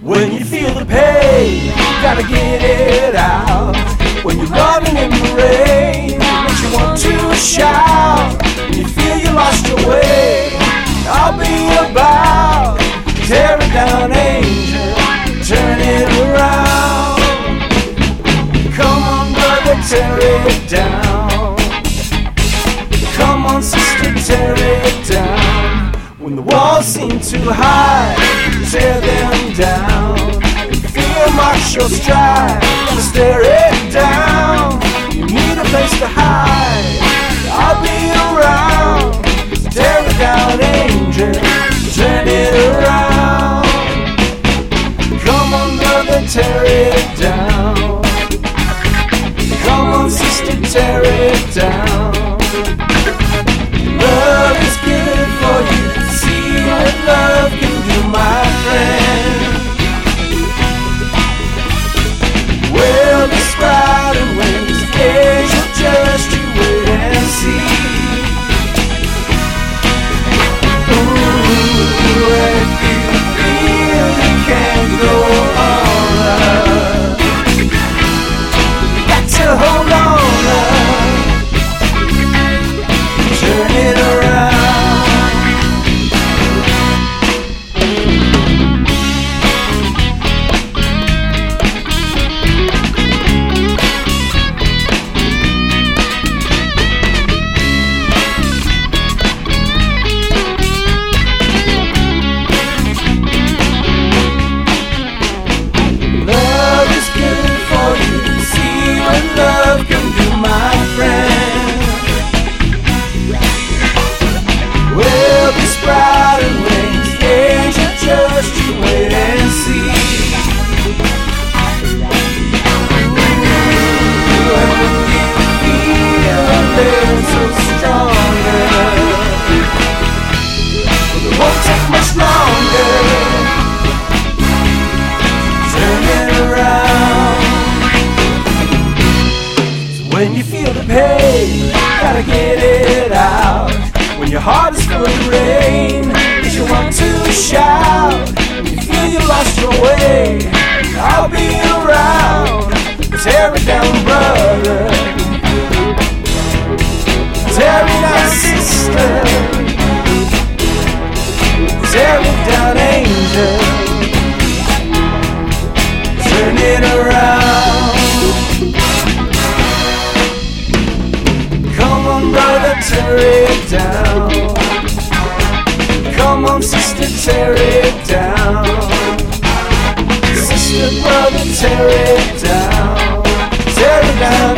When you feel the pain, gotta get it tear it down. Come on, sister, tear it down. When the walls seem too high, tear them down. Fear your stride, stare it down. You need a place to hide. I'll be around. Tear it down, angel. Turn it around. Come on, brother, tear it down. It when you feel the pain, gotta get it out. When your heart is full of rain, cause you want to shout. When you feel you lost your way, I'll be around. Tear it down, brother. Tear it down, sister. Tear it down, angel turn it around. Tear it down. Come on, sister, tear it down. Sister, brother, tear it down. Tear it down,